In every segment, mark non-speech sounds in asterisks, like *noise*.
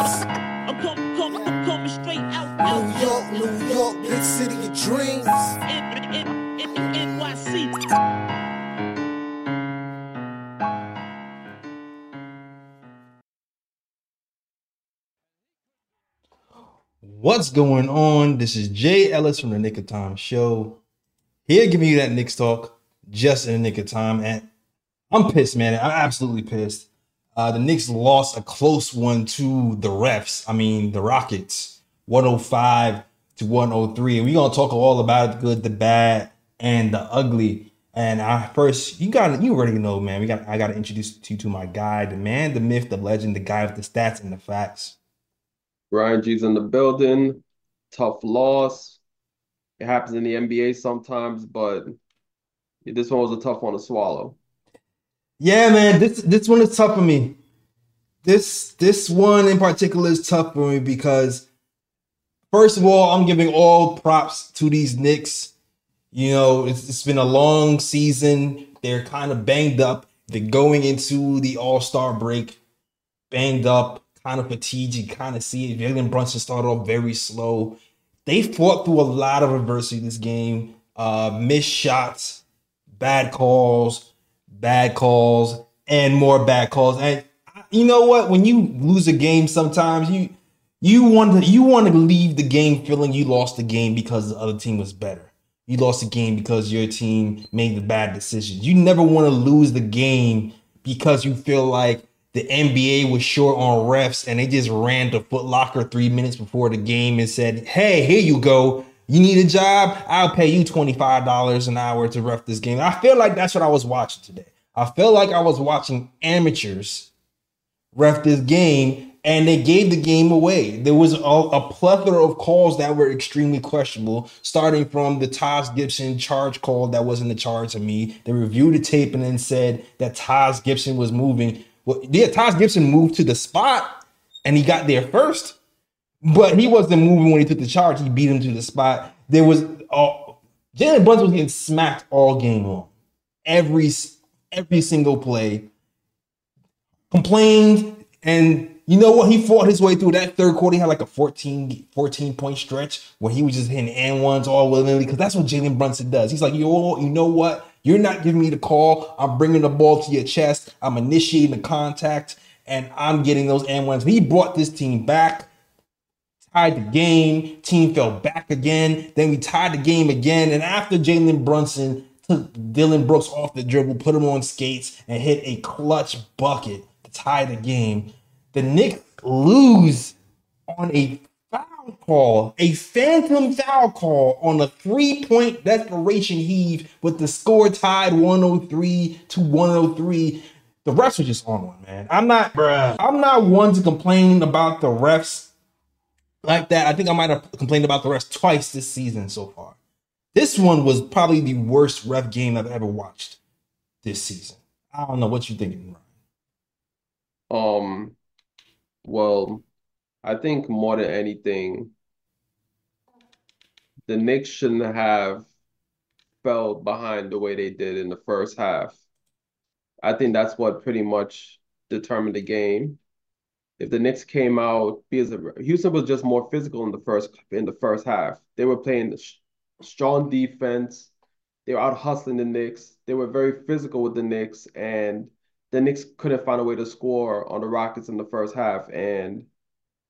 I'm coming, coming, I'm coming straight out, out. New York, New York, big city of dreams. N- N- N- NYC. What's going on? This is Jay Ellis from the Knick of Time Show. Here giving you that Knicks talk just in the nick of time. And I'm pissed, man. I'm absolutely pissed. Uh, the Knicks lost a close one to the refs. I mean, the Rockets, 105 to 103. And we're gonna talk all about the good, the bad, and the ugly. And I first, you got you already know, man. We got I gotta introduce you to my guy, the man, the myth, the legend, the guy with the stats and the facts. Ryan G's in the building. Tough loss. It happens in the NBA sometimes, but this one was a tough one to swallow. Yeah, man, this this one is tough for me. This this one in particular is tough for me because first of all, I'm giving all props to these Knicks. You know, it's, it's been a long season. They're kind of banged up. They're going into the All Star break, banged up, kind of fatigued. You kind of see it. Jalen Brunson started off very slow. They fought through a lot of adversity this game. Uh, missed shots, bad calls, bad calls, and more bad calls. And you know what? When you lose a game, sometimes you you want to you want to leave the game feeling you lost the game because the other team was better. You lost the game because your team made the bad decisions. You never want to lose the game because you feel like the NBA was short on refs and they just ran to Foot Locker three minutes before the game and said, "Hey, here you go. You need a job? I'll pay you twenty five dollars an hour to ref this game." I feel like that's what I was watching today. I feel like I was watching amateurs ref this game and they gave the game away. There was a, a, plethora of calls that were extremely questionable, starting from the Taj Gibson charge call that wasn't a charge to me. They reviewed the tape and then said that Taj Gibson was moving. Well, yeah, Taj Gibson moved to the spot and he got there first, but he wasn't moving when he took the charge. He beat him to the spot. There was uh, Jalen Brunson was getting smacked all game long, every every single play. Complained and you know what? He fought his way through that third quarter. He had like a 14, 14 point stretch where he was just hitting and ones all willingly because that's what Jalen Brunson does. He's like, yo, you know what? You're not giving me the call. I'm bringing the ball to your chest. I'm initiating the contact and I'm getting those and ones. He brought this team back, tied the game. Team fell back again. Then we tied the game again. And after Jalen Brunson took Dillon Brooks off the dribble, put him on skates, and hit a clutch bucket to tie the game the Knicks lose on a foul call, a phantom foul call on a three point desperation heave with the score tied 103 to 103. The refs were just on one, man. I'm not, Bruh. I'm not one to complain about the refs like that. I think I might have complained about the refs twice this season so far. This one was probably the worst ref game I've ever watched this season. I don't know what you're thinking, Ryan. Um, well, I think more than anything, the Knicks shouldn't have fell behind the way they did in the first half. I think that's what pretty much determined the game. If the Knicks came out because Houston was just more physical in the first in the first half. They were playing strong defense. They were out hustling the Knicks. They were very physical with the Knicks and the Knicks couldn't find a way to score on the Rockets in the first half. And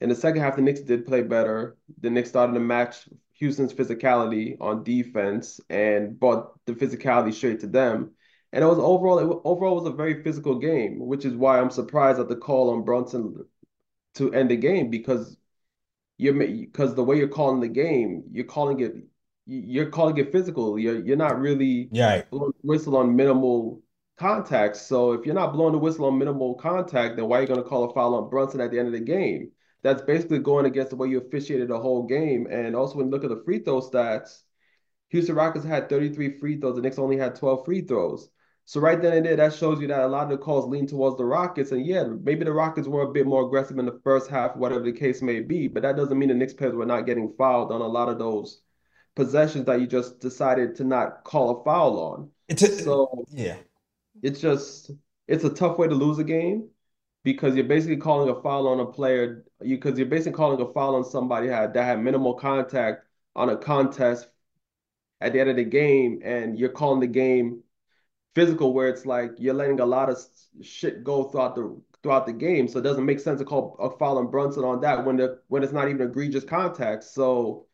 in the second half, the Knicks did play better. The Knicks started to match Houston's physicality on defense and brought the physicality straight to them. And it was overall, it overall was a very physical game, which is why I'm surprised at the call on Brunson to end the game because you're because the way you're calling the game, you're calling it you're calling it physical. You're you're not really yeah whistle on minimal contact. So if you're not blowing the whistle on minimal contact, then why are you going to call a foul on Brunson at the end of the game? That's basically going against the way you officiated the whole game. And also when you look at the free throw stats, Houston Rockets had 33 free throws, the Knicks only had 12 free throws. So right then and there, that shows you that a lot of the calls lean towards the Rockets. And yeah, maybe the Rockets were a bit more aggressive in the first half, whatever the case may be. But that doesn't mean the Knicks players were not getting fouled on a lot of those possessions that you just decided to not call a foul on. It's a, so yeah, it's just it's a tough way to lose a game because you're basically calling a foul on a player. You because you're basically calling a foul on somebody had that had minimal contact on a contest at the end of the game, and you're calling the game physical, where it's like you're letting a lot of shit go throughout the throughout the game. So it doesn't make sense to call a foul on Brunson on that when the when it's not even egregious contact. So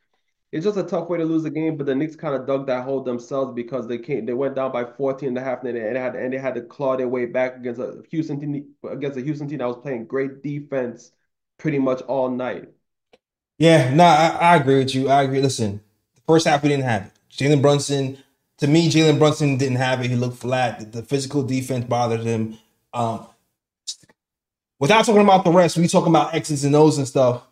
it's just a tough way to lose the game, but the Knicks kind of dug that hole themselves because they came, they went down by 14 and a half, and they had and they had to claw their way back against a Houston team against a Houston team that was playing great defense pretty much all night. Yeah, no, I, I agree with you. I agree. Listen, the first half we didn't have it. Jalen Brunson, to me, Jalen Brunson didn't have it. He looked flat. The, physical defense bothered him. Um, without talking about the rest, we talking about X's and O's and stuff.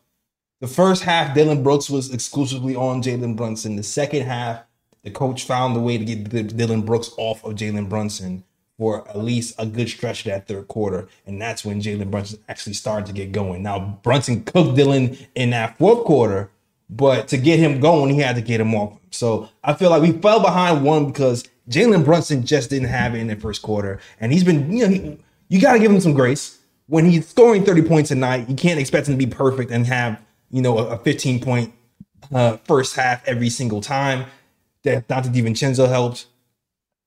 The first half, Dillon Brooks was exclusively on Jalen Brunson. The second half, the coach found a way to get Dillon Brooks off of Jalen Brunson for at least a good stretch of that third quarter. And that's when Jalen Brunson actually started to get going. Now, Brunson cooked Dillon in that fourth quarter, but to get him going, he had to get him off. So I feel like we fell behind one because Jalen Brunson just didn't have it in the first quarter. And he's been, you know, he, you got to give him some grace. When he's scoring 30 points a night, you can't expect him to be perfect and have, you know, a, a 15 point uh, first half every single time. That Donte DiVincenzo helped,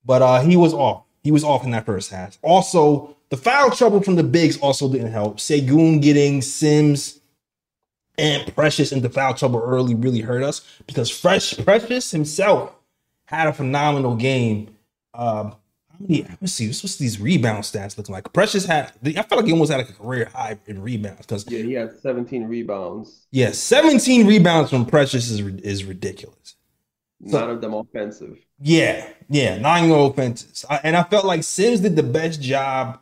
but uh, he was off. He was off in that first half. Also, the foul trouble from the bigs also didn't help. Sengun getting Sims and Precious into foul trouble early really hurt us because Fresh Precious himself had a phenomenal game. Um, how many? Let's see. What's, what's these rebound stats looking like? Precious had. I felt like he almost had like a career high in rebounds because Yeah, he had 17 rebounds, yeah, 17 rebounds from Precious is is ridiculous. none of them offensive. Yeah, yeah, nine offenses, I, and I felt like Sims did the best job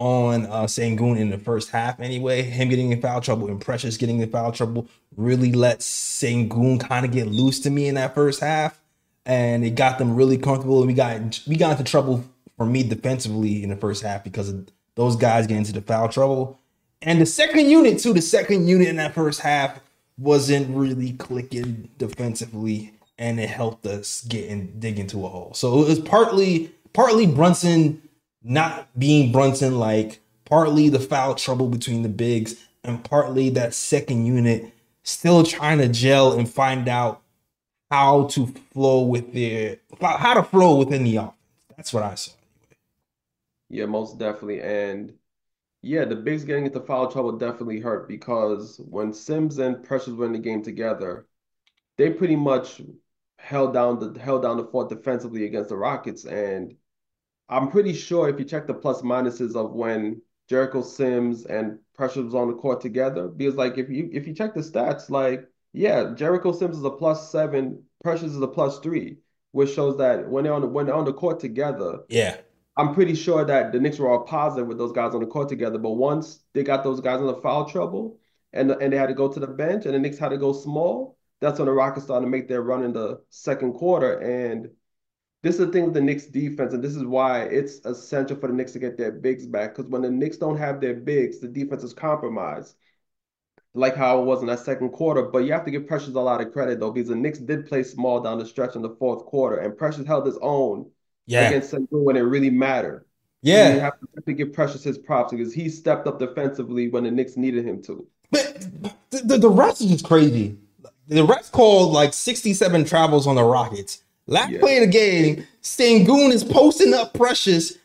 on uh Sengun in the first half. Anyway, him getting in foul trouble and Precious getting in foul trouble really let Sengun kind of get loose to me in that first half, and it got them really comfortable. And we got we got into trouble for me defensively in the first half because of those guys getting into the foul trouble. And the second unit too, the second unit in that first half wasn't really clicking defensively, and it helped us get and dig into a hole. So it was partly partly Brunson not being Brunson like, partly the foul trouble between the bigs, and partly that second unit still trying to gel and find out how to flow with their how to flow within the offense. That's what I saw. Yeah, most definitely. And yeah, the bigs getting into foul trouble definitely hurt because when Sims and Precious were in the game together, they pretty much held down the held down the fort defensively against the Rockets. And I'm pretty sure if you check the plus minuses of when Jericho Sims and Precious was on the court together, because like if you if you check the stats, like yeah, Jericho Sims is a plus seven, Precious is a plus three, which shows that when they're on the, when they're on the court together. Yeah. I'm pretty sure that the Knicks were all positive with those guys on the court together. But once they got those guys in the foul trouble and and they had to go to the bench and the Knicks had to go small, that's when the Rockets started to make their run in the second quarter. And this is the thing with the Knicks defense, and this is why it's essential for the Knicks to get their bigs back. Because when the Knicks don't have their bigs, the defense is compromised. Like how it was in that second quarter. But you have to give Precious a lot of credit though, because the Knicks did play small down the stretch in the fourth quarter, and Precious held his own Yeah. against St. Louis when it really mattered. Yeah. You have to, have to give Precious his props because he stepped up defensively when the Knicks needed him to. But the, the, the refs is just crazy. The refs called like 67 travels on the Rockets. Last Yeah. play of the game, Sengun is posting up Precious.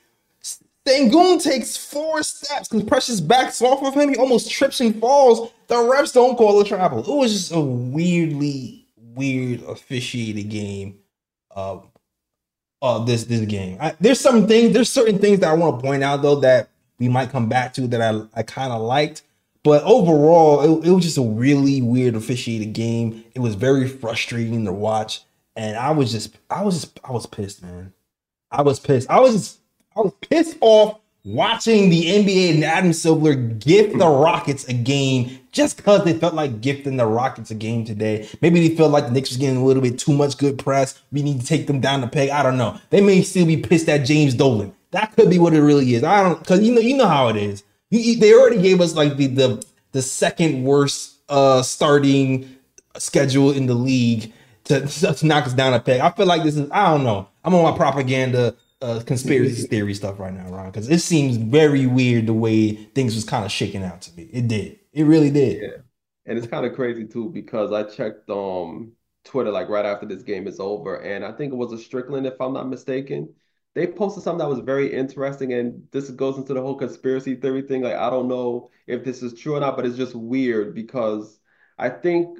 Sengun takes four steps because Precious backs off of him. He almost trips and falls. The refs don't call a travel. It was just a weirdly weird officiated game. Uh, uh this this game. I, there's some things. There's certain things that I want to point out though that we might come back to that I I kind of liked. But overall, it, it was just a really weird officiated game. It was very frustrating to watch, and I was just, I was just, I was pissed, man. I was pissed. I was just, I was pissed off watching the NBA and Adam Silver gift the Rockets a game just because they felt like gifting the Rockets a game today. Maybe they felt like the Knicks was getting a little bit too much good press. We need to take them down the peg. I don't know. They may still be pissed at James Dolan. That could be what it really is. I don't because you know you know how it is. You, you- they already gave us like the the the second worst uh starting schedule in the league to, *laughs* to knock us down a peg. I feel like this is I don't know. I'm on my propaganda uh, conspiracy theory stuff right now, Ron, because it seems very weird the way things was kind of shaking out to me. It did. It really did. Yeah. And it's kind of crazy too because I checked um Twitter like right after this game is over, and I think it was a Strickland, if I'm not mistaken. They posted something that was very interesting, and this goes into the whole conspiracy theory thing. Like, I don't know if this is true or not, but it's just weird because I think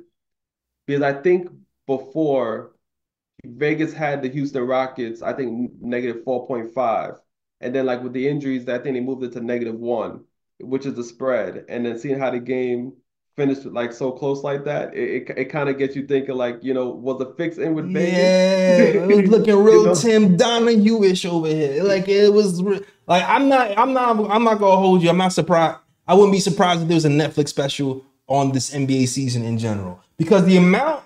because I think before Vegas had the Houston Rockets, I think negative 4.5. And then like with the injuries, I think they moved it to negative one, which is the spread. And then seeing how the game finished like so close like that, it, it, it kind of gets you thinking like, you know, was the fix in with Vegas? Yeah, it was *laughs* looking real You know? Tim Donaghy-ish over here. Like it was re- like I'm not I'm not I'm not gonna hold you. I'm not surprised. I wouldn't be surprised if there was a Netflix special on this NBA season in general because the amount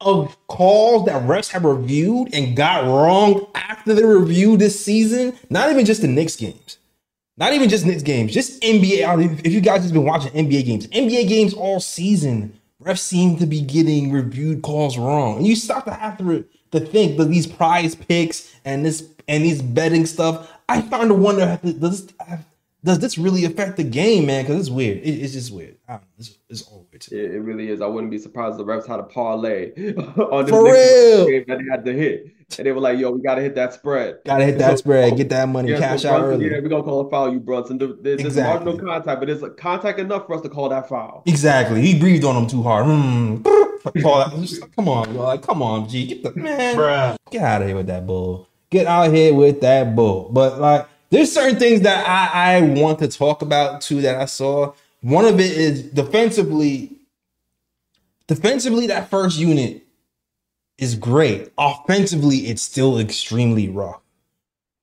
of calls that refs have reviewed and got wrong after the review this season, not even just the Knicks games. Not even just Knicks games, just NBA. If you guys have been watching NBA games, NBA games all season, refs seem to be getting reviewed calls wrong. And you start to have to, to think that these PrizePicks and this and these betting stuff. I starting to wonder does this, does this really affect the game, man? Because it's weird. It- it's just weird. I. It's, it's all weird. to me. It, it really is. I wouldn't be surprised if the refs had a parlay *laughs* on this For real. game that they had to hit. And they were like, yo, we gotta hit that spread. Gotta hit *laughs* So- that spread, get that money, Yeah, cash so out early. yeah, we're gonna call a foul, you Brunson. There- There's Exactly. marginal contact, but it's a contact enough for us to call that foul. Exactly. He breathed on him too hard. Hmm. *laughs* Call that- Come on, bro. Like, come on, G. Get the man. Get out of here with that bull. Get out of here with that bull. But like, there's certain things that I, I want to talk about too that I saw. One of it is defensively. Defensively, that first unit is great. Offensively, it's still extremely rough.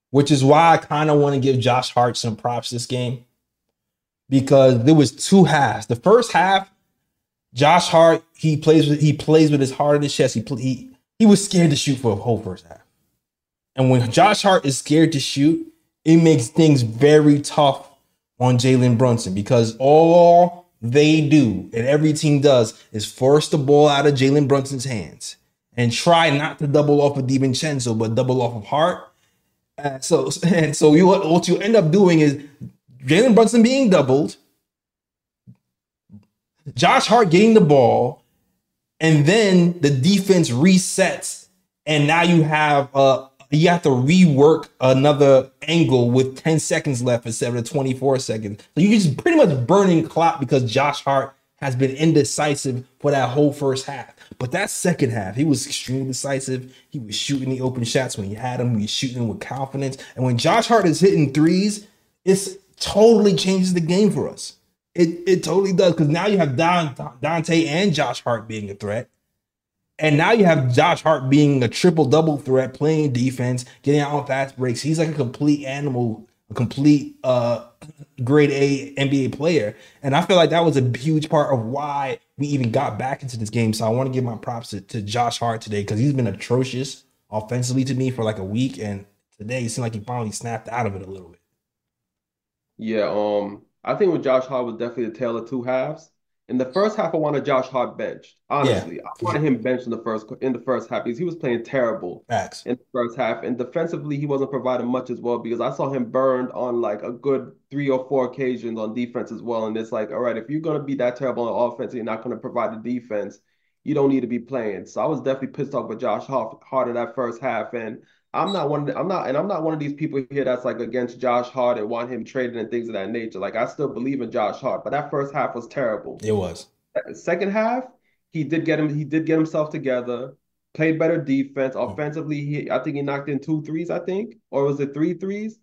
Which is why I kind of want to give Josh Hart some props this game because there was two halves. The first half, Josh Hart he plays with he plays with his heart in his chest. He he he was scared to shoot for a whole first half. And when Josh Hart is scared to shoot, it makes things very tough on Jalen Brunson because all they do and every team does is force the ball out of Jalen Brunson's hands and try not to double off of DiVincenzo, but double off of Hart. So *laughs* and so you what you end up doing is Jalen Brunson being doubled, Josh Hart getting the ball, and then the defense resets, and now you have uh you have to rework another angle with 10 seconds left instead of 24 seconds. So you're just pretty much burning clock because Josh Hart has been indecisive for that whole first half. But that second half, he was extremely decisive. He was shooting the open shots when he had them. He was shooting them with confidence. And when Josh Hart is hitting threes, it's totally changes the game for us. It it totally does because now you have Don, Donte and Josh Hart being a threat. And now you have Josh Hart being a triple double threat, playing defense, getting out on fast breaks. He's like a complete animal, a complete uh grade A NBA player. And I feel like that was a huge part of why we even got back into this game. So I want to give my props to, to Josh Hart today because he's been atrocious offensively to me for like a week. And today it seemed like he finally snapped out of it a little bit. Yeah, um, I think with Josh Hart was definitely the tale of two halves. In the first half, I wanted Josh Hart benched. Honestly, I wanted him benched in the first in the first half because he was playing terrible Facts. in the first half, and defensively he wasn't providing much as well because I saw him burned on like a good three or four occasions on defense as well. And it's like, all right, if you're gonna be that terrible on offense, and you're not gonna provide the defense, you don't need to be playing. So I was definitely pissed off with Josh Hart, Hart in that first half, and I'm not one of the, I'm not and I'm not one of these people here that's like against Josh Hart and want him traded and things of that nature. Like I still believe in Josh Hart, but that first half was terrible. It was. Second half, he did get him he did get himself together, played better defense. Mm. Offensively, he I think he knocked in two threes, I think, or was it three threes?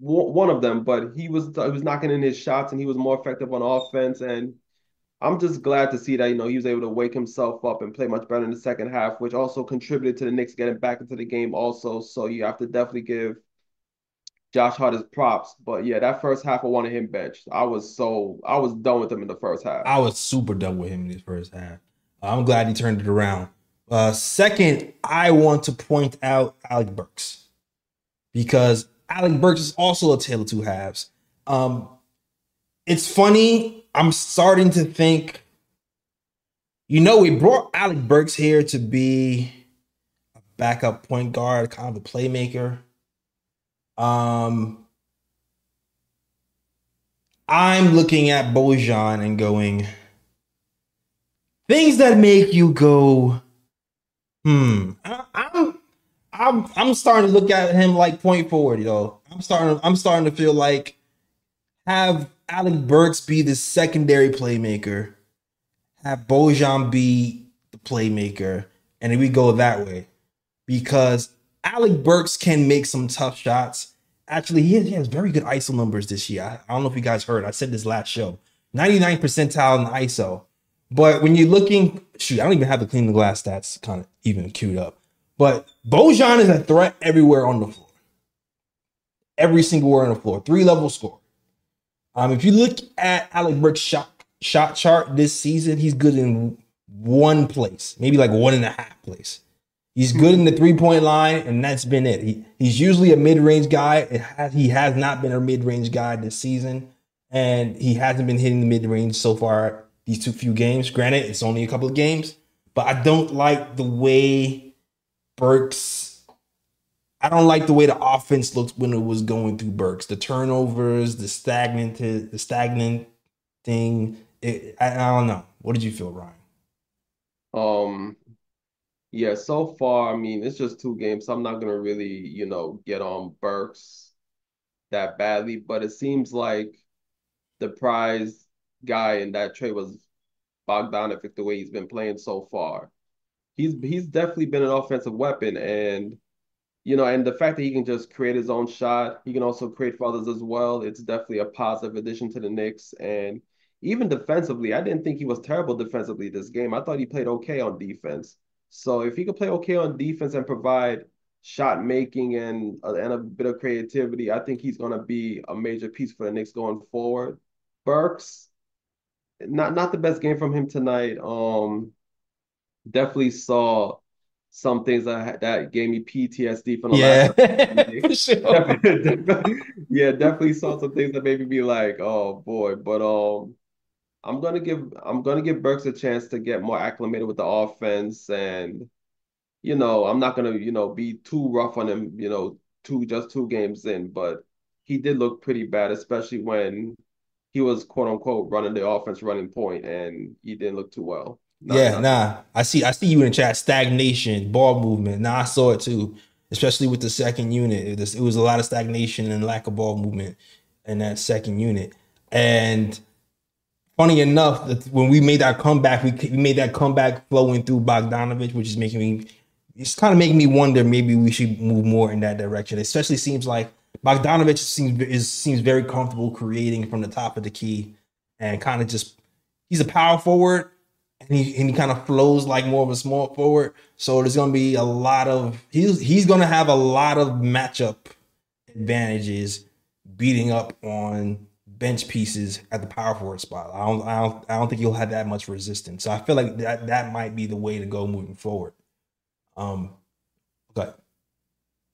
One of them, but he was he was knocking in his shots and he was more effective on offense and I'm just glad to see that, you know, he was able to wake himself up and play much better in the second half, which also contributed to the Knicks getting back into the game also. So you have to definitely give Josh Hart his props. But yeah, that first half I wanted him benched. I was so I was done with him in the first half. I was super done with him in his first half. I'm glad he turned it around. Uh, second, I want to point out Alec Burks because Alec Burks is also a tale of two halves. Um, it's funny. I'm starting to think, you know, we brought Alec Burks here to be a backup point guard, kind of a playmaker. Um, I'm looking at Bojan and going things that make you go, hmm. I, I'm, I'm, I'm starting to look at him like point forward, yo. I'm starting, I'm starting to feel like have Alec Burks be the secondary playmaker, have Bojan be the playmaker, and then we go that way because Alec Burks can make some tough shots. Actually, he has, he has very good ISO numbers this year. I, I don't know if you guys heard. I said this last show. 99 percentile in ISO. But when you're looking, shoot, I don't even have the clean the glass stats kind of even queued up. But Bojan is a threat everywhere on the floor. Every single word on the floor. Three level score. Um, if you look at Alec Burks' shot shot chart this season, he's good in one place, maybe like one and a half place. He's good in the three point line, and that's been it. He, he's usually a mid range guy. Has, he has not been a mid range guy this season, and he hasn't been hitting the mid range so far these two few games. Granted, it's only a couple of games, but I don't like the way Burks. I don't like the way the offense looked when it was going through Burks. The turnovers, the stagnant, the stagnant thing. It, I, I don't know. What did you feel, Ryan? Um, yeah, so far, I mean, it's just two games, so I'm not gonna really, you know, get on Burks that badly, but it seems like the prize guy in that trade was Bogdanovic, the way he's been playing so far. He's he's definitely been an offensive weapon, and you know, and the fact that he can just create his own shot, he can also create for others as well. It's definitely a positive addition to the Knicks, and even defensively, I didn't think he was terrible defensively this game. I thought he played okay on defense. So if he could play okay on defense and provide shot making and uh, and a bit of creativity, I think he's going to be a major piece for the Knicks going forward. Burks, not not the best game from him tonight. Um, definitely saw some things that that gave me PTSD from the Yeah, last. *laughs* sure. Definitely, definitely, yeah, definitely saw some things that made me be like, oh boy. But um, I'm gonna give I'm gonna give Burks a chance to get more acclimated with the offense, and you know, I'm not gonna you know be too rough on him. You know, two just two games in, but he did look pretty bad, especially when he was quote unquote running the offense, running point, and he didn't look too well. Yeah, not- nah. I see. I see you in the chat. Stagnation, ball movement. Nah, I saw it too, especially with the second unit. It was, it was a lot of stagnation and lack of ball movement in that second unit. And funny enough, that when we made that comeback, we, we made that comeback flowing through Bogdanovic, which is making me. It's kind of making me wonder. Maybe we should move more in that direction. Especially seems like Bogdanovic seems is seems very comfortable creating from the top of the key, and kind of just he's a power forward and he, and he kind of flows like more of a small forward. So there's gonna be a lot of he's he's gonna have a lot of matchup advantages beating up on bench pieces at the power forward spot. I don't I don't I don't think he'll have that much resistance. So I feel like that that might be the way to go moving forward. Um okay.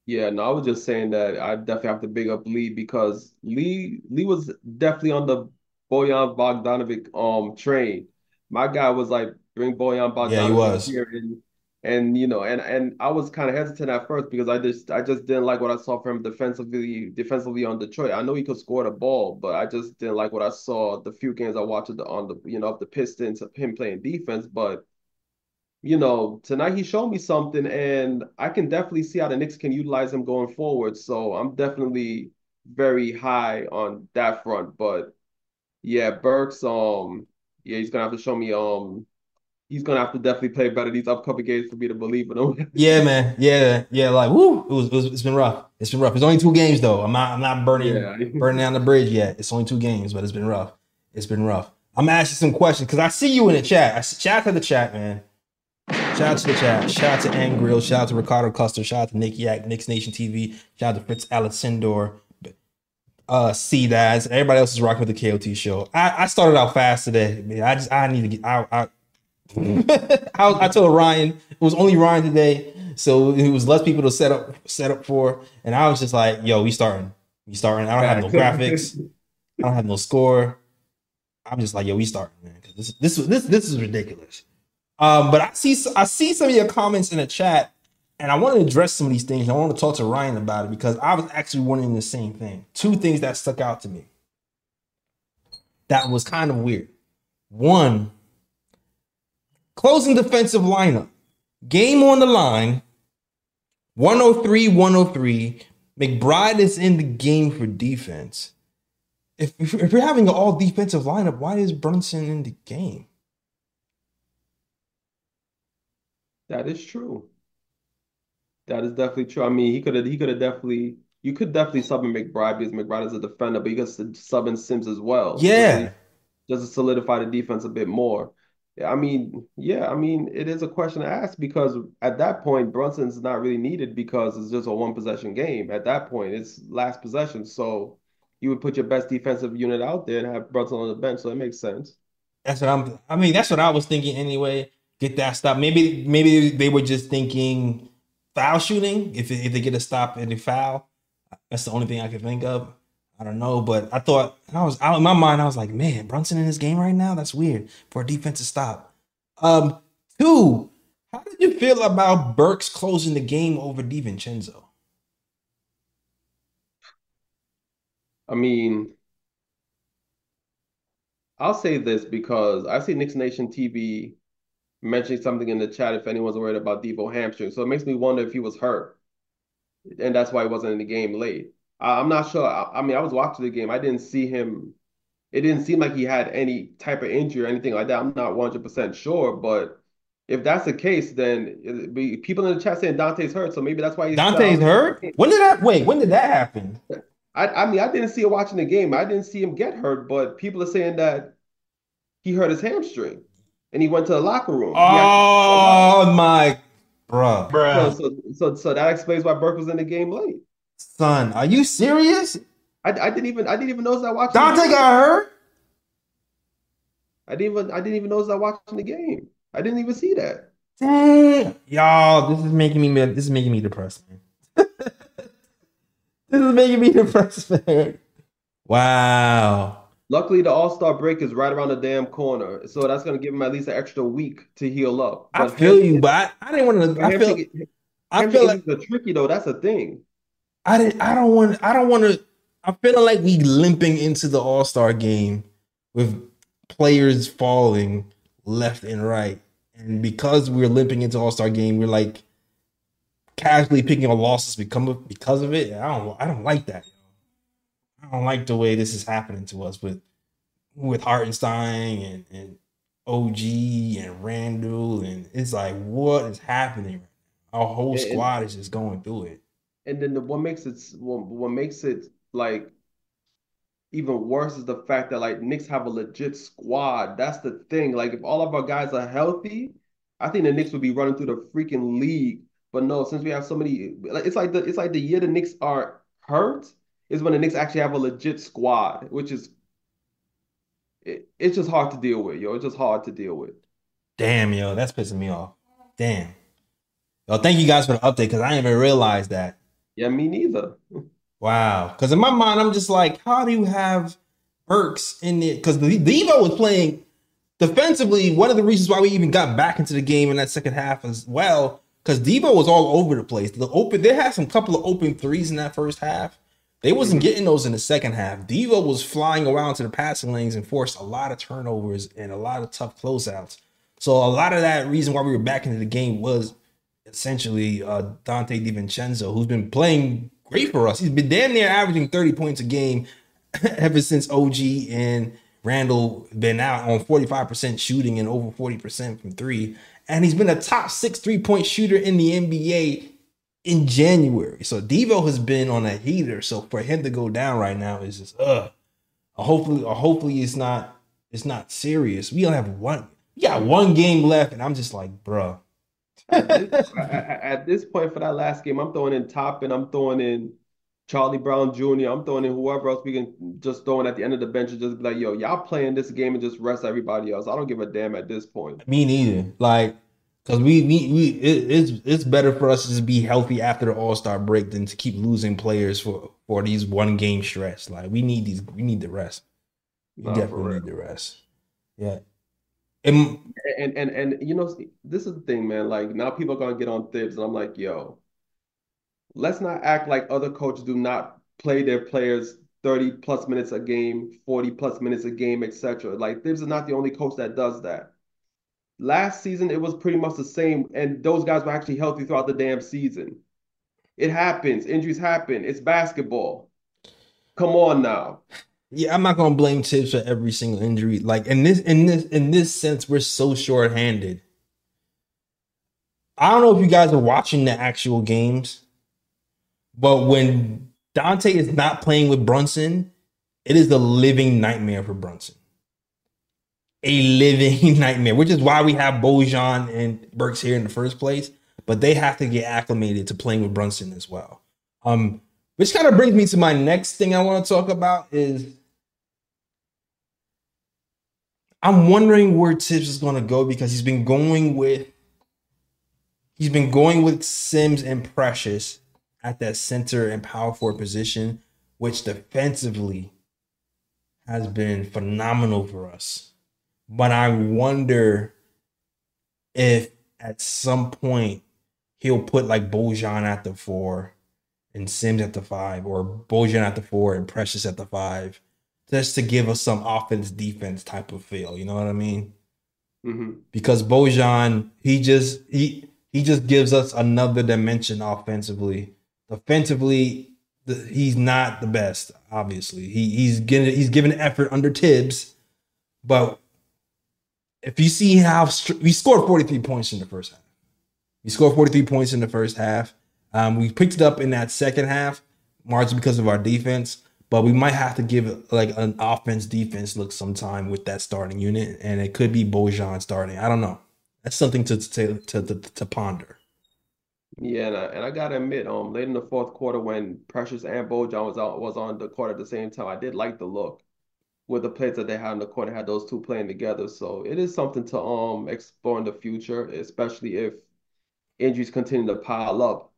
Yeah, no, I was just saying that I definitely have to big up Lee because Lee Lee was definitely on the Bojan Bogdanovic um train. My guy was like, bring Bojan Bogdanovic Yeah, he was. here, and and you know, and and I was kind of hesitant at first because I just I just didn't like what I saw from him defensively defensively on Detroit. I know he could score the ball, but I just didn't like what I saw the few games I watched the, on the you know of the Pistons of him playing defense, but you know, tonight he showed me something, and I can definitely see how the Knicks can utilize him going forward. So I'm definitely very high on that front. But yeah, Burks, um, yeah, he's gonna have to show me, um, he's gonna have to definitely play better these upcoming games for me to believe in him. *laughs* Yeah, man. Yeah, yeah. Like, woo, it was, it was it's been rough. It's been rough. It's only two games though. I'm not I'm not burning Yeah. *laughs* burning down the bridge yet. It's only two games, but it's been rough. It's been rough. I'm gonna ask you some questions because I see you in the chat. I shout out to the chat, man. Shout out to the chat. Shout out to Ann Grill. Shout out to Ricardo Custer. Shout out to Nick Yak, Knicks Nation TV. Shout out to Fritz Alessandor. Uh, C Daz. Everybody else is rocking with the KOT show. I, I started out fast today. Man, I just I need to get I I *laughs* I, I told Ryan it was only Ryan today, so it was less people to set up set up for, and I was just like, "Yo, we starting, we starting." I don't have no graphics, I don't have no score. I'm just like, "Yo, we starting, man." 'cause This this this this is ridiculous. Um, but I see I see some of your comments in the chat, and I want to address some of these things. I want to talk to Ryan about it because I was actually wondering the same thing. Two things that stuck out to me that was kind of weird. One, closing defensive lineup, game on the line, 103 103. McBride is in the game for defense. If, if, you're having an all defensive lineup, why is Brunson in the game? That is true. That is definitely true. I mean, he could have he could have definitely you could definitely sub in McBride because McBride is a defender, but you could sub in Sims as well. Yeah. Just to solidify the defense a bit more. I mean, yeah, I mean, it is a question to ask because at that point, Brunson's not really needed because it's just a one possession game. At that point, it's last possession. So you would put your best defensive unit out there and have Brunson on the bench. So it makes sense. That's what I'm. I mean, that's what I was thinking anyway. Get that stop. Maybe maybe they were just thinking foul shooting. If if they get a stop and they foul, that's the only thing I could think of. I don't know, but I thought I was out in my mind. I was like, man, Brunson in this game right now. That's weird for a defensive stop. Um, two. How did you feel about Burks closing the game over DiVincenzo? I mean, I'll say this because I see Knicks Nation TV mentioning something in the chat if anyone's worried about Devo hamstring. So it makes me wonder if he was hurt. And that's why he wasn't in the game late. I'm not sure. I, mean, I was watching the game. I didn't see him. It didn't seem like he had any type of injury or anything like that. I'm not 100% sure, but if that's the case, then be, people in the chat saying Donte's hurt, so maybe that's why he's Donte's um, hurt. When did that? Wait, when did that happen? I, I mean, I didn't see it watching the game. I didn't see him get hurt, but people are saying that he hurt his hamstring and he went to the locker room. Oh my, bruh. bruh. So, so, so, so that explains why Burke was in the game late. Son, are you serious? I, I didn't even I didn't even notice that watching. Donte got hurt. I didn't even I didn't even notice that watching the game. I didn't even see that. Dang, y'all, this is making me this is making me depressed, man. *laughs* this is making me depressed, man. Wow. Luckily, the All Star break is right around the damn corner, so that's gonna give him at least an extra week to heal up. But I feel you, but I, I didn't want to. I feel. I feel like the tricky though. That's a thing. I didn't. I don't want. I don't want to. I'm feeling like we limping into the All Star game with players falling left and right, and because we're limping into All Star game, we're like casually picking our losses become because of it. I don't. I don't like that. I don't like the way this is happening to us with with Hartenstein and, and OG and Randle, and it's like what is happening? Our whole squad is just going through it and then the, what makes it what, what makes it like even worse is the fact that like Knicks have a legit squad. That's the thing. Like if all of our guys are healthy, I think the Knicks would be running through the freaking league. But no, since we have so many, it's like the it's like the year the Knicks are hurt is when the Knicks actually have a legit squad, which is it, it's just hard to deal with, yo. It's just hard to deal with. Damn, yo, that's pissing me off. Damn. Yo, thank you guys for the update because I didn't even realize that. Yeah, me neither. *laughs* Wow. Because in my mind, I'm just like, how do you have Burks in it? Because the Devo was playing defensively. One of the reasons why we even got back into the game in that second half as well, because Devo was all over the place. The open, they had some couple of open threes in that first half. They wasn't getting those in the second half. Devo was flying around to the passing lanes and forced a lot of turnovers and a lot of tough closeouts. So a lot of that reason why we were back into the game was essentially uh, Donte DiVincenzo, who's been playing great for us. He's been damn near averaging 30 points a game *laughs* ever since OG and Randle been out on 45% shooting and over 40% from three. And he's been a top six three point shooter in the NBA in January. So Devo has been on a heater. So for him to go down right now is just uh hopefully or hopefully it's not it's not serious. We don't have one we got one game left, and I'm just like, bro, at, this, at this point for that last game, I'm throwing in top and I'm throwing in Charlie Brown Jr., I'm throwing in whoever else we can just throw in at the end of the bench and just be like, yo, y'all playing this game and just rest everybody else. I don't give a damn at this point. Me neither. Like, because we, we, we it, it's it's better for us to just be healthy after the All Star break than to keep losing players for for these one game stress. Like, we need these, we need the rest. We definitely need the rest. Yeah. And And and and you know, this is the thing, man. Like now people are gonna get on Thibs, and I'm like, yo, let's not act like other coaches do not play their players 30 plus minutes a game, 40 plus minutes a game, etc. Like Thibs is not the only coach that does that. Last season, it was pretty much the same, and those guys were actually healthy throughout the damn season. It happens. Injuries happen. It's basketball. Come on now. yeah, I'm not gonna blame Thibs for every single injury. Like in this in this in this sense, we're so short-handed. I don't know if you guys are watching the actual games, but when Donte is not playing with Brunson, it is the living nightmare for Brunson. A living *laughs* nightmare, which is why we have Bojan and Burks here in the first place. But they have to get acclimated to playing with Brunson as well. Um, which kind of brings me to my next thing I want to talk about is I'm wondering where Thibs is going to go because he's been going with he's been going with Sims and Precious at that center and power forward position, which defensively has been phenomenal for us. But I wonder if at some point he'll put like Bojan at the four and Sims at the five, or Bojan at the four and Precious at the five, just to give us some offense defense type of feel. You know what I mean? hmm Because Bojan, he just he he just gives us another dimension offensively. Defensively, the, he's not the best. Obviously, he he's getting he's given effort under Thibs, but if you see how we scored 43 points in the first half. We scored 43 points in the first half. Um, we picked it up in that second half, largely because of our defense. But we might have to give like an offense defense look sometime with that starting unit, and it could be Bojan starting. I don't know. That's something to to to, to, to ponder. Yeah, and I, and I gotta admit, um, late in the fourth quarter when Precious and Bojan was out was on the court at the same time, I did like the look with the players that they had in the court and had those two playing together. So it is something to um explore in the future, especially if injuries continue to pile up.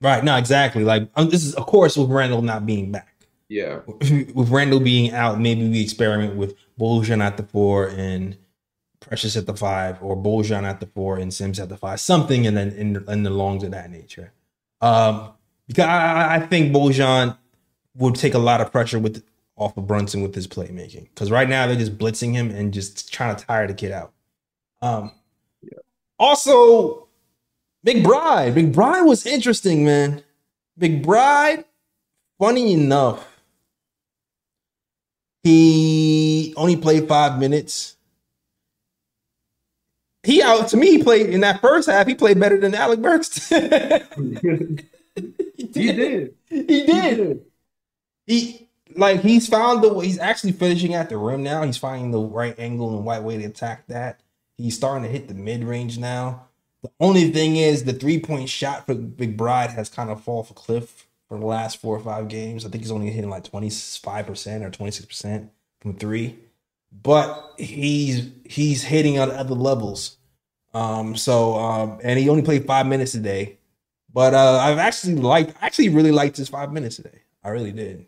Right? No, exactly. Like um, this is of course with Randle not being back. Yeah, *laughs* with Randle being out, maybe we experiment with Bojan at the four and Precious at the five, or Bojan at the four and Sims at the five, something in the in, in the longs of that nature. Um, because I, I think Bojan would take a lot of pressure with off of Brunson with his playmaking. Because right now they're just blitzing him and just trying to tire the kid out. Um, also, McBride. McBride was interesting, man. McBride, funny enough, he only played five minutes. He out to me, he played in that first half, he played better than Alec Burks. he *laughs* he did. He did. He like he's found the way he's actually finishing at the rim now. He's finding the right angle and right way to attack that. He's starting to hit the mid range now. The only thing is the three point shot for McBride has kind of fallen off a cliff for the last four or five games. I think he's only hitting like 25% or 26% from three. But he's he's hitting on other levels. Um so um and he only played five minutes today. But uh I've actually liked actually really liked his five minutes today. I really did.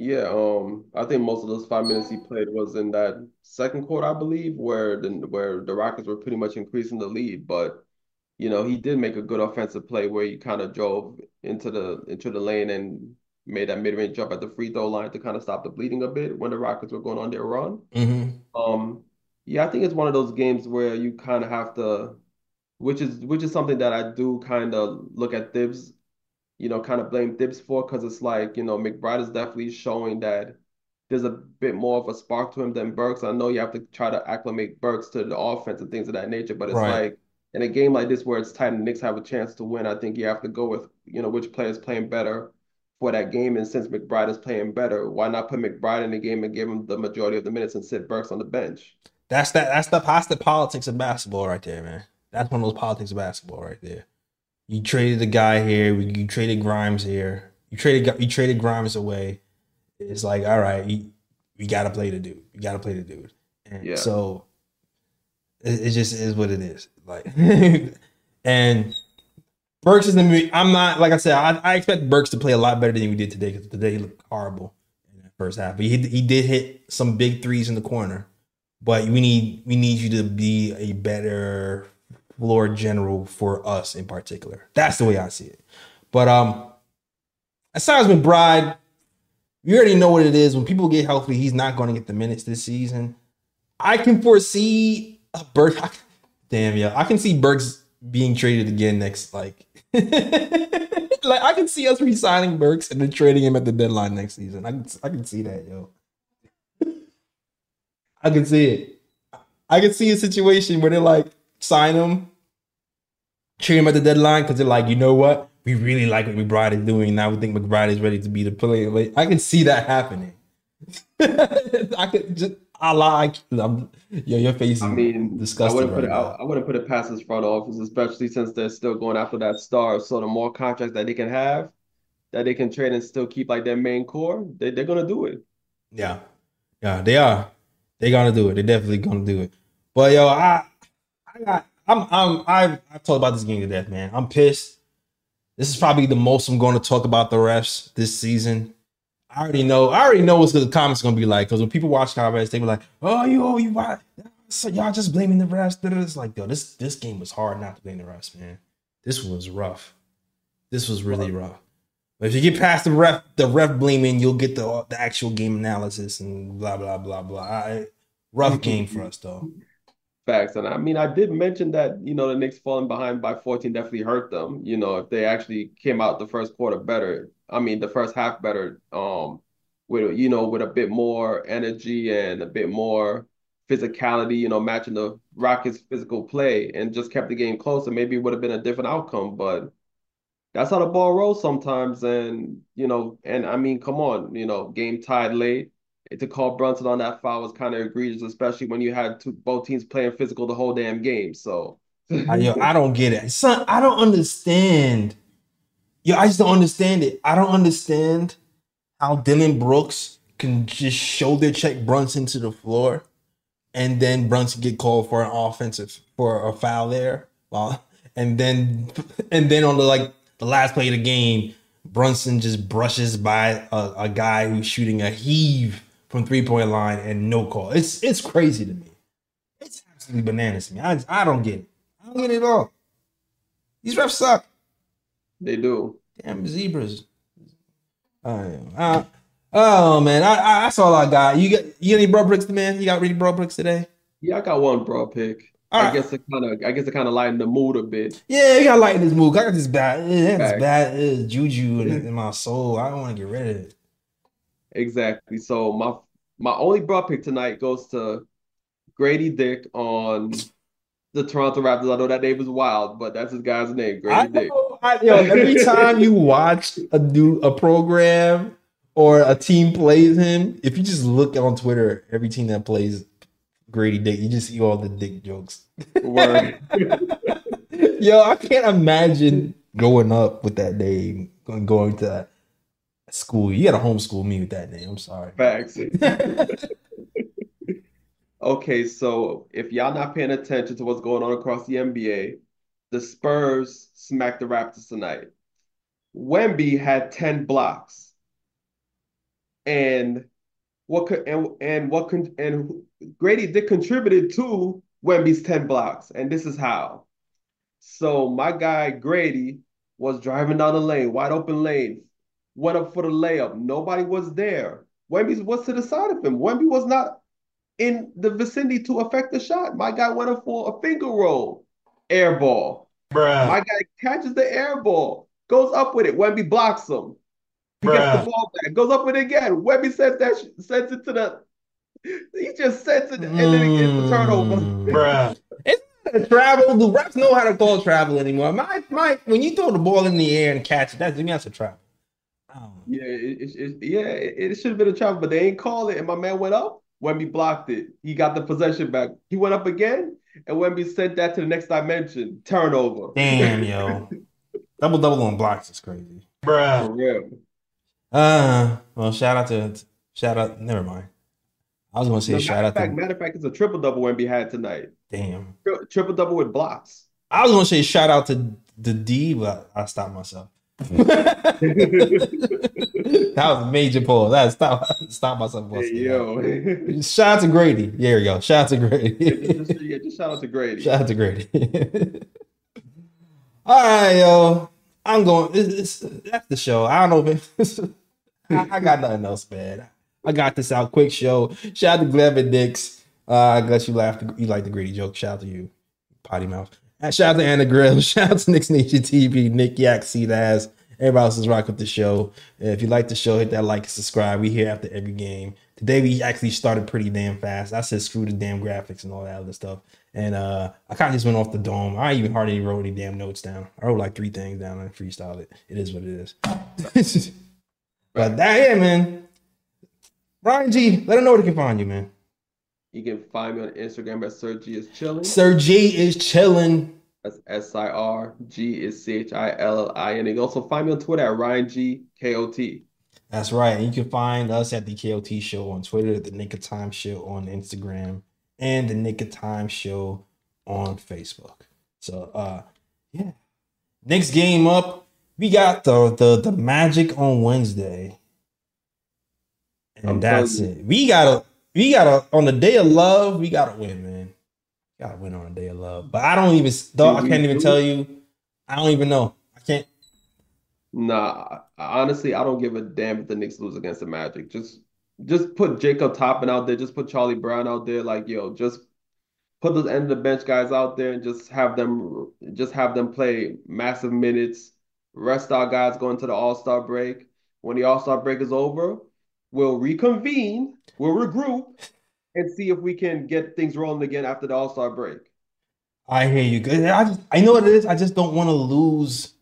Yeah, um, I think most of those five minutes he played was in that second quarter, I believe, where the where the Rockets were pretty much increasing the lead. But you know, he did make a good offensive play where he kind of drove into the into the lane and made that mid-range jump at the free throw line to kind of stop the bleeding a bit when the Rockets were going on their run. Mm-hmm. Um, yeah, I think it's one of those games where you kind of have to, which is which is something that I do kind of look at Thibs, you know, kind of blame Thibs for because it's like, you know, McBride is definitely showing that there's a bit more of a spark to him than Burks. I know you have to try to acclimate Burks to the offense and things of that nature, but it's Right. like in a game like this where it's tight and the Knicks have a chance to win, I think you have to go with, you know, which player is playing better for that game. And since McBride is playing better, why not put McBride in the game and give him the majority of the minutes and sit Burks on the bench? That's that. That's the that's the politics of basketball right there, man. That's one of those politics of basketball right there. You traded the guy here. You traded Grimes here. You traded you traded Grimes away. It's like, all right, you, we got to play the dude. You got to play the dude. And Yeah. so it, it just is what it is. Like, *laughs* and Burks is. the I'm not like I said. I, I expect Burks to play a lot better than we did today because today he looked horrible. first half. But he he did hit some big threes in the corner. But we need we need you to be a better floor general for us in particular. That's the way I see it. But um, with McBride, you already know what it is. When people get healthy, he's not going to get the minutes this season. I can foresee a Burks. Damn, yeah, I can see Burks being traded again next. Like, *laughs* like I can see us resigning Burks and then trading him at the deadline next season. I can, I can see that, yo. *laughs* I can see it. I can see a situation where they're like sign him, trade him at the deadline because they're like, you know what, we really like what McBride is doing. Now we think McBride is ready to be the player. Like, I can see that happening. *laughs* I could just I like I'm, yo, your face. I mean, I wouldn't put right it. I. I wouldn't put it past his front office, especially since they're still going after that star. So the more contracts that they can have, that they can trade and still keep like their main core, they they're gonna do it. Yeah, yeah, they are. They're gonna do it. They're definitely gonna do it. But yo, I, I got, I'm, I'm, I've, I've talked about this game to death, man. I'm pissed. This is probably the most I'm going to talk about the refs this season. I already know. I already know what the comments gonna be like because when people watch comments, they be like, "Oh, you, oh, you, why? So y'all just blaming the refs?" It's like, yo, this this game was hard not to blame the refs, man. This was rough. This was really rough. But if you get past the ref, the ref blaming, you'll get the the actual game analysis and blah blah blah blah. I, rough game for us though. Facts. And I mean, I did mention that, you know, the Knicks falling behind by 14 definitely hurt them. You know, if they actually came out the first quarter better, I mean, the first half better, um, with, you know, with a bit more energy and a bit more physicality, you know, matching the Rockets' physical play and just kept the game closer, maybe it would have been a different outcome. But that's how the ball rolls sometimes. And, you know, and I mean, come on, you know, game tied late to call Brunson on that foul was kind of egregious, especially when you had two, both teams playing physical the whole damn game. So, I, yo, I don't get it, son. I don't understand. Yo, I just don't understand it. I don't understand how Dillon Brooks can just shoulder check Brunson to the floor, and then Brunson get called for an offensive for a foul there. Well, and then and then on the like the last play of the game, Brunson just brushes by a, a guy who's shooting a heave from three point line and no call. It's it's crazy to me. It's absolutely bananas to me. I I don't get it. I don't get it at all. These refs suck. they do. Damn zebras. Uh, uh, oh man, I, I that's all I got. You got you got any bro bricks, man? You got ready bro bricks today? Yeah, I got one broad pick. All I right. guess it kind of, I guess it kind of lightened the mood a bit. Yeah, you got to lighten this mood. I got this bad, this bad uh, juju in, in my soul. I don't want to get rid of it. Exactly. So my my only broad pick tonight goes to Grady Dick on the Toronto Raptors. I know that name is wild, but that's his guy's name, I Grady Dick. know, I, yo, every time you watch a new a program or a team plays him, if you just look on Twitter, every team that plays Grady Dick, you just see all the dick jokes. Word. *laughs* Yo, I can't imagine growing up with that name, going going to school. You got to homeschool me with that name. I'm sorry. Facts. *laughs* Okay, so if y'all not paying attention to what's going on across the NBA, the Spurs smacked the Raptors tonight. Wemby had 10 blocks. And what could and and what con, and Grady did contributed to Wemby's 10 blocks, and this is how. So my guy Grady was driving down the lane, wide open lane, went up for the layup. Nobody was there. Wemby was to the side of him. Wemby was not in the vicinity to affect the shot. My guy went up for a finger roll, air ball. Bruh. My guy catches the air ball, goes up with it. Wemby blocks him. He gets the ball back, goes up with it again. Wemby sends that, sh- sends it to the. He just sends it, and then it gets the turnover. Mm, bruh. It's travel. The refs know how to call travel anymore. My, my, when you throw the ball in the air and catch it, that's, to me, that's a travel. I. Yeah, it, it, it- yeah, it, it should have been a travel, but they ain't called it. And my man went up. Wemby blocked it. He got the possession back. He went up again, and Wemby sent that to the next dimension. Turnover. Damn, yo. *laughs* Double double on blocks is crazy. For real. Uh, well, shout out to shout out. Never mind. I was gonna say No, shout out fact, to matter of fact, it's a triple double Wemby had tonight. damn. Triple double with blocks. I was gonna say shout out to the D, but I stopped myself. *laughs* that was a major pause. That stop stop myself. Hey, yo. Shout out to Grady. There we go. Shout out to Grady. just, yeah, just shout out to Grady. Shout out to Grady. *laughs* All right, yo. I'm going. It's, it's, that's the show. I don't know if *laughs* I, I got nothing else, man. I got this out quick show. Shout out to Gleb and Nix. Uh, I guess you laughed. You like the Grady joke. Shout out to you, potty mouth. Shout out to Anna Grill. *laughs* Shout out to Knicks Nation TV. Nick Yak, Ass. Everybody else is rocking the show. If you like the show, hit that like and subscribe. We here after every game. Today we actually started pretty damn fast. I said screw the damn graphics and all that other stuff. And uh I kind of just went off the dome. I even hardly wrote any damn notes down. I wrote like three things down and freestyled it. It is what it is. *laughs* but that yeah, man. Ryan G, let them know where they can find you, man. You can find me on Instagram at Sir G is chilling. Sir G is chilling. That's S I R G is C H I L L I N. And you can also find me on Twitter at Ryan G K O T. That's right. And you can find us at the KOT Show on Twitter, the Knick of Time Show on Instagram, and the Knick of Time Show on Facebook. So uh yeah. Next game up, we got the the the Magic on Wednesday. And I'm that's it. We gotta we gotta on the day of love, we gotta win, man. Gotta win on a day of love. But I don't even I can't even do? tell you. I don't even know. I can't Nah, honestly, I don't give a damn if the Knicks lose against the Magic. Just just put Jacob Toppin out there, just put Charlie Brown out there, like yo, just put those end of the bench guys out there and just have them just have them play massive minutes. Rest our guys going to the All-Star break. When the All-Star break is over, we'll reconvene, we'll regroup, and see if we can get things rolling again after the All-Star break. I hear you. Good. I just, I know what it is. I just don't want to lose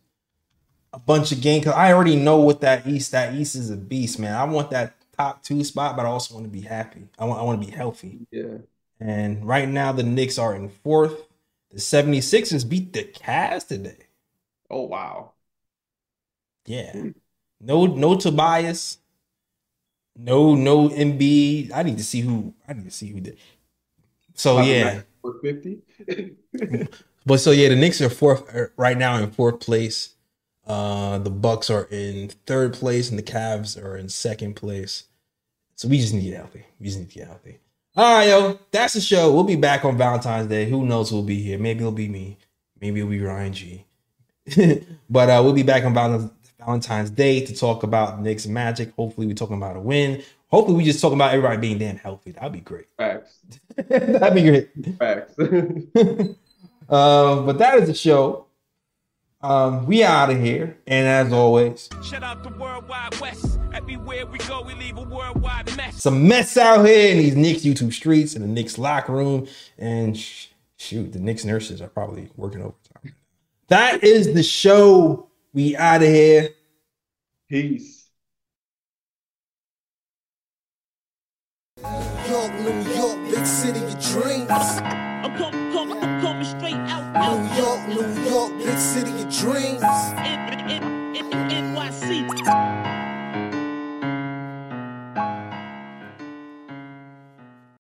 a bunch of games because I already know what that East. That East is a beast, man. I want that top two spot, but I also want to be happy. I want. I want to be healthy. Yeah. And right now, the Knicks are in fourth. The 76ers beat the Cavs today. Oh wow. Yeah. Hmm. No, no Tobias. No, no MB. I need to see who. I need to see who did. So yeah. For 50. *laughs* But so yeah, the Knicks are fourth er, right now in fourth place. Uh, the Bucks are in third place, and the Cavs are in second place. So we just need to get healthy. We just need to get healthy. All right, yo, that's the show. We'll be back on Valentine's Day. Who knows who'll be here? Maybe it'll be me. Maybe it'll be Ryan G. *laughs* but uh, we'll be back on Val- Valentine's Day to talk about Knicks Magic. Hopefully, we're talking about a win. Hopefully, we just talking about everybody being damn healthy. That'd be great. Facts. *laughs* That'd be great. Facts. *laughs* Um, but that is the show. Um, we out of here, and as always, Shout out to Worldwide West. Everywhere we go, we leave a worldwide mess. it's a mess out here in these Knicks YouTube streets and the Knicks locker room, and sh- shoot, the Knicks nurses are probably working overtime. That is the show. We out of here. Peace. New York, New York, big city of dreams. I'm coming, coming, I'm coming straight out, New York, New York, big city of dreams.